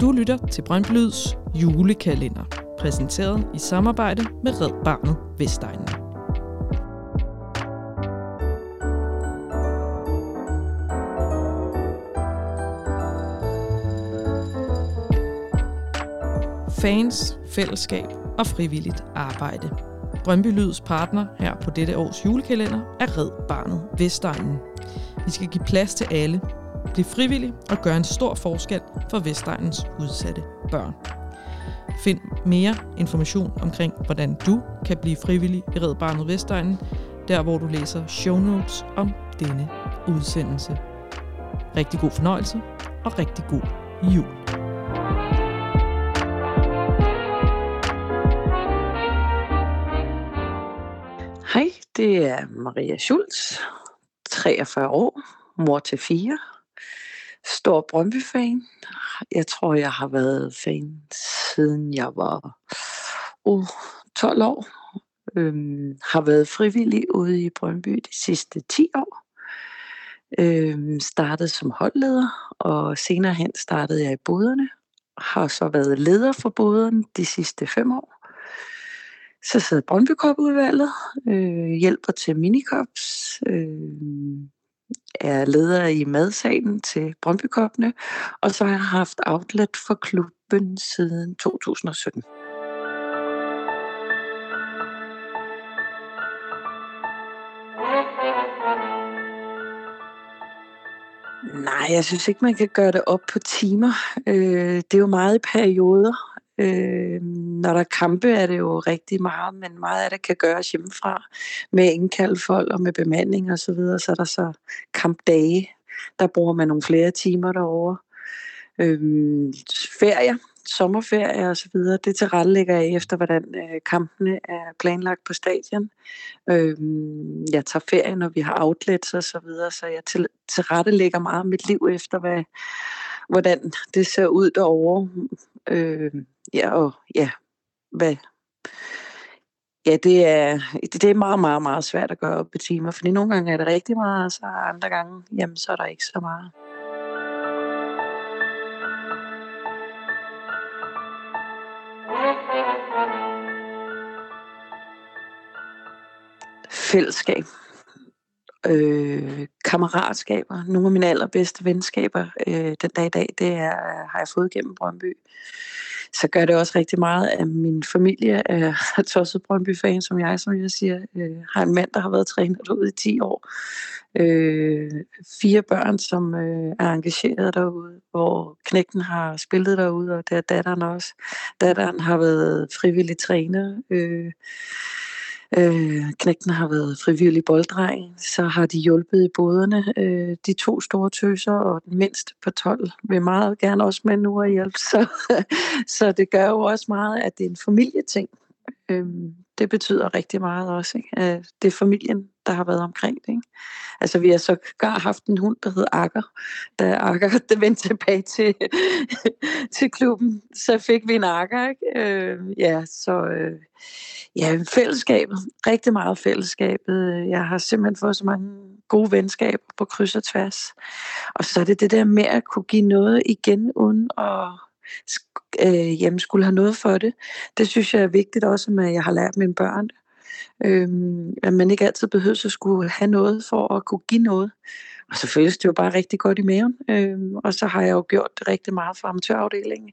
Du lytter til Brøndby Lyds julekalender, præsenteret i samarbejde med Red Barnet Vestegnen. Fans, fællesskab og frivilligt arbejde. Brøndby Lyds partner her på dette års julekalender er Red Barnet Vestegnen. Vi skal give plads til alle, Bliv frivillig og gør en stor forskel for Vestegnens udsatte børn. Find mere information omkring, hvordan du kan blive frivillig i Red Barnet Vestegnen, der hvor du læser show notes om denne udsendelse. Rigtig god fornøjelse og rigtig god jul. Hej, det er Maria Schulz, 43 år, mor til fire, stor Brøndby-fan. Jeg tror, jeg har været fan siden jeg var uh, 12 år. Øhm, har været frivillig ude i Brøndby de sidste 10 år. Øhm, startede som holdleder, og senere hen startede jeg i boderne. Har så været leder for boderne de sidste 5 år. Så sidder Brøndby udvalget øh, hjælper til minikops, øh, er leder i madsalen til brøndby og så har jeg haft outlet for klubben siden 2017. Nej, jeg synes ikke, man kan gøre det op på timer. Øh, det er jo meget i perioder. Øh, når der er kampe, er det jo rigtig meget, men meget af det kan gøres hjemmefra med indkald folk og med bemanding og så videre. Så er der så kampdage, der bruger man nogle flere timer derovre. Øhm, ferier, sommerferie og så videre, det tilrettelægger jeg efter, hvordan øh, kampene er planlagt på stadion. Øhm, jeg tager ferie, når vi har outlets og så videre, så jeg til, tilrettelægger meget mit liv efter, hvad, hvordan det ser ud derovre. Øh, ja, og ja, hvad, Ja, det er, det er meget, meget, meget svært at gøre op på timer, fordi nogle gange er det rigtig meget, og så andre gange, jamen, så er der ikke så meget. Fællesskab. Øh, kammeratskaber. Nogle af mine allerbedste venskaber øh, den dag i dag, det er, har jeg fået gennem Brøndby så gør det også rigtig meget, at min familie er tosset Brøndby-fan, som jeg, som jeg siger. Øh, har en mand, der har været træner derude i 10 år. Øh, fire børn, som øh, er engageret derude, hvor knægten har spillet derude, og der er datteren også. Datteren har været frivillig træner. Øh, Øh, knægtene har været frivillig bolddreng, så har de hjulpet i båderne. Øh, de to store tøser og den mindste på 12 vil meget gerne også med nu at hjælpe. Så, så det gør jo også meget, at det er en familieting. Øh, det betyder rigtig meget også. Ikke? At det er familien, der har været omkring det. Ikke? Altså vi har så haft en hund, der hed Akker. Da Akker det vendte tilbage til, til klubben, så fik vi en Akker. Ikke? Øh, ja, så øh, ja, fællesskabet. Rigtig meget fællesskabet. Jeg har simpelthen fået så mange gode venskaber på kryds og tværs. Og så er det det der med at kunne give noget igen, uden at øh, jamen, skulle have noget for det. Det synes jeg er vigtigt også, at jeg har lært mine børn. Øhm, at man ikke altid behøver at skulle have noget for at kunne give noget. Og så føles det jo bare rigtig godt i maven. Øhm, og så har jeg jo gjort det rigtig meget for amatørafdelingen.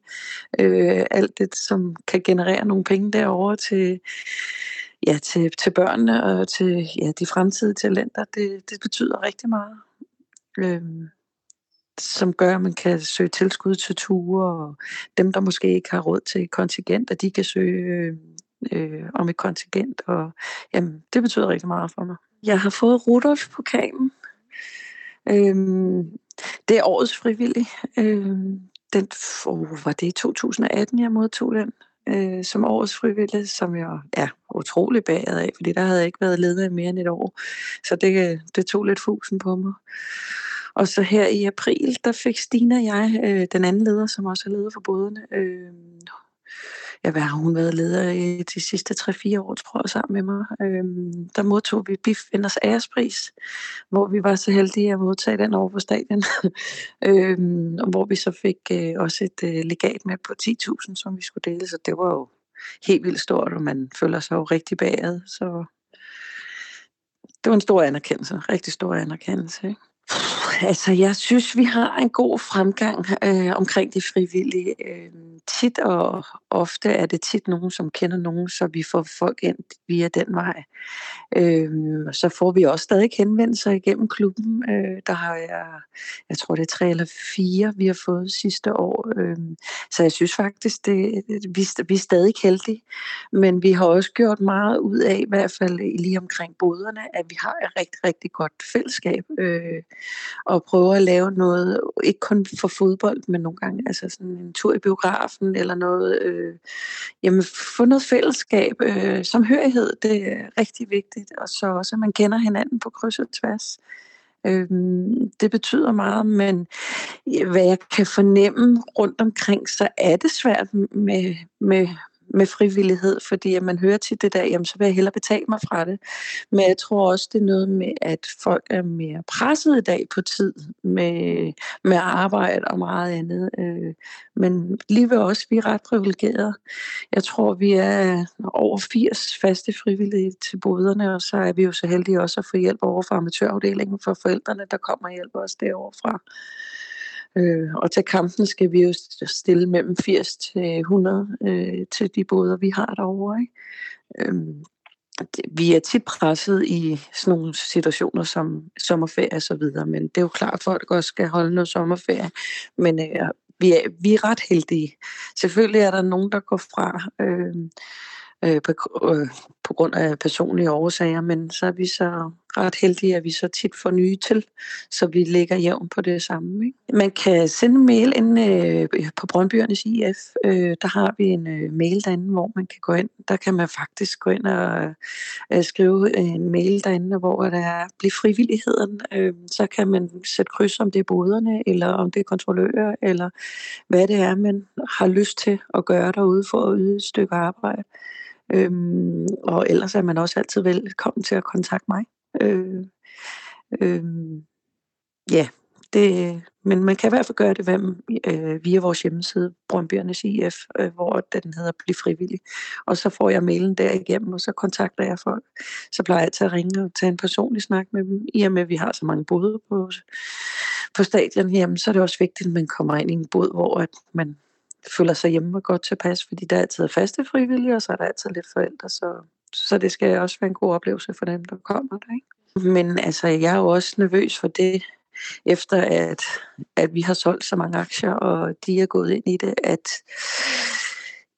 Øh, alt det, som kan generere nogle penge derovre til, ja, til, til børnene og til ja, de fremtidige talenter, det, det betyder rigtig meget. Øhm, som gør, at man kan søge tilskud til ture, og dem, der måske ikke har råd til kontingent, at de kan søge øh, øh om et kontingent, og jamen, det betyder rigtig meget for mig. Jeg har fået Rudolf-pokalen. Øhm, det er årets frivillig. Øhm, den, oh, var det i 2018, jeg modtog den øh, som årets frivillig, som jeg er utrolig baget af, fordi der havde jeg ikke været leder i mere end et år. Så det, øh, det tog lidt fusen på mig. Og så her i april, der fik Stina og jeg, øh, den anden leder, som også er leder for bådene, øh, ja, hvad har hun været leder i de sidste 3-4 år, tror jeg, sammen med mig. Øhm, der modtog vi Biff Venders ærespris, hvor vi var så heldige at modtage den over på stadion. øhm, og hvor vi så fik øh, også et øh, legat med på 10.000, som vi skulle dele, så det var jo helt vildt stort, og man føler sig jo rigtig bagad. Så det var en stor anerkendelse, rigtig stor anerkendelse. Ikke? Altså, jeg synes, vi har en god fremgang øh, omkring de frivillige. Øh, tit og ofte er det tit nogen, som kender nogen, så vi får folk ind via den vej. Øh, så får vi også stadig henvendelser igennem klubben. Øh, der har jeg, jeg tror det er tre eller fire, vi har fået sidste år. Øh, så jeg synes faktisk, det, vi, vi er stadig heldige. Men vi har også gjort meget ud af, i hvert fald lige omkring boderne, at vi har et rigtig, rigtig godt fællesskab. Øh, og prøve at lave noget, ikke kun for fodbold, men nogle gange altså sådan en tur i biografen eller noget, øh, jamen få noget fællesskab, øh, samhørighed, det er rigtig vigtigt, og så også, at man kender hinanden på kryds og tværs. Øh, det betyder meget, men hvad jeg kan fornemme rundt omkring, så er det svært med, med med frivillighed, fordi at man hører til det der, jamen så vil jeg hellere betale mig fra det. Men jeg tror også, det er noget med, at folk er mere presset i dag på tid med, med arbejde og meget andet. Øh, men lige ved også, vi er ret privilegerede. Jeg tror, vi er over 80 faste frivillige til boderne, og så er vi jo så heldige også at få hjælp over fra amatørafdelingen for forældrene, der kommer og hjælper os derovre fra. Øh, og til kampen skal vi jo stille mellem 80 til 100 øh, til de båder, vi har derovre. Ikke? Øh, vi er tit presset i sådan nogle situationer som sommerferie og så videre, men det er jo klart, at folk også skal holde noget sommerferie. Men øh, vi, er, vi er ret heldige. Selvfølgelig er der nogen, der går fra. Øh, øh, på, øh, på grund af personlige årsager, men så er vi så ret heldige, at vi så tit får nye til, så vi ligger jævn på det samme. Ikke? Man kan sende en mail ind øh, på Brøndbyernes IF. Øh, der har vi en øh, mail derinde, hvor man kan gå ind. Der kan man faktisk gå ind og øh, skrive en mail derinde, hvor der er blive frivilligheden. Øh, så kan man sætte kryds om det er boderne, eller om det er kontrollører, eller hvad det er, man har lyst til at gøre derude for at yde et stykke arbejde. Øhm, og ellers er man også altid velkommen til at kontakte mig. Øh, øh, ja, det, men man kan i hvert fald gøre det øh, via vores hjemmeside, Brøndbyernes IF, øh, hvor den hedder Bliv frivillig. Og så får jeg mailen derigennem, og så kontakter jeg folk. Så plejer jeg altid at ringe og tage en personlig snak med dem. I og med, at vi har så mange både på, på stadion, hjemme, så er det også vigtigt, at man kommer ind i en båd, hvor at man føler sig hjemme og godt tilpas, fordi der altid er faste frivillige, og så er der altid lidt forældre, så, så det skal også være en god oplevelse for dem, der kommer der. Ikke? Men altså, jeg er jo også nervøs for det, efter at, at vi har solgt så mange aktier, og de er gået ind i det, at,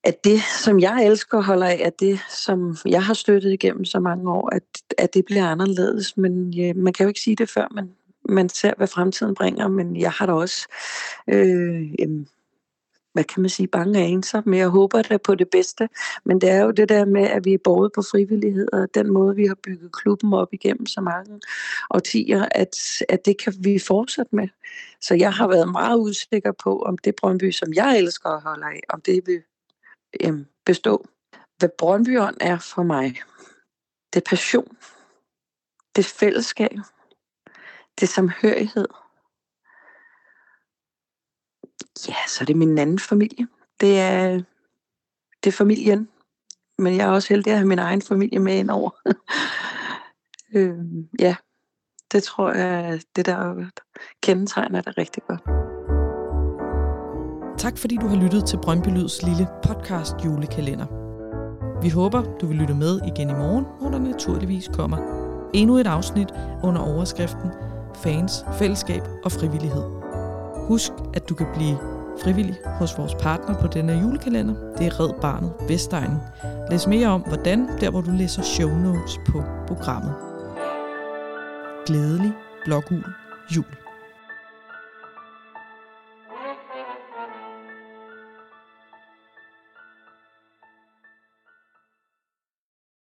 at det, som jeg elsker og holder af, at det, som jeg har støttet igennem så mange år, at, at det bliver anderledes. Men ja, man kan jo ikke sige det før, man, man ser, hvad fremtiden bringer, men jeg har da også øh, hvad kan man sige, bange anelser, men jeg håber da på det bedste. Men det er jo det der med, at vi er borget på frivillighed, og den måde, vi har bygget klubben op igennem så mange årtier, at, at det kan vi fortsætte med. Så jeg har været meget usikker på, om det Brøndby, som jeg elsker at holde af, om det vil jamen, bestå. Hvad Brøndbyånd er for mig, det er passion, det er fællesskab, det er samhørighed, Ja, så er det min anden familie. Det er, det er familien. Men jeg er også heldig at have min egen familie med ind over. øh, ja, det tror jeg, det der kendetegner det rigtig godt. Tak fordi du har lyttet til Brøndby Lyds lille podcast julekalender. Vi håber, du vil lytte med igen i morgen, hvor der naturligvis kommer endnu et afsnit under overskriften Fans, Fællesskab og Frivillighed. Husk, at du kan blive frivillig hos vores partner på denne julekalender. Det er Red Barnet Vestegnen. Læs mere om, hvordan, der hvor du læser show notes på programmet. Glædelig blågul jul.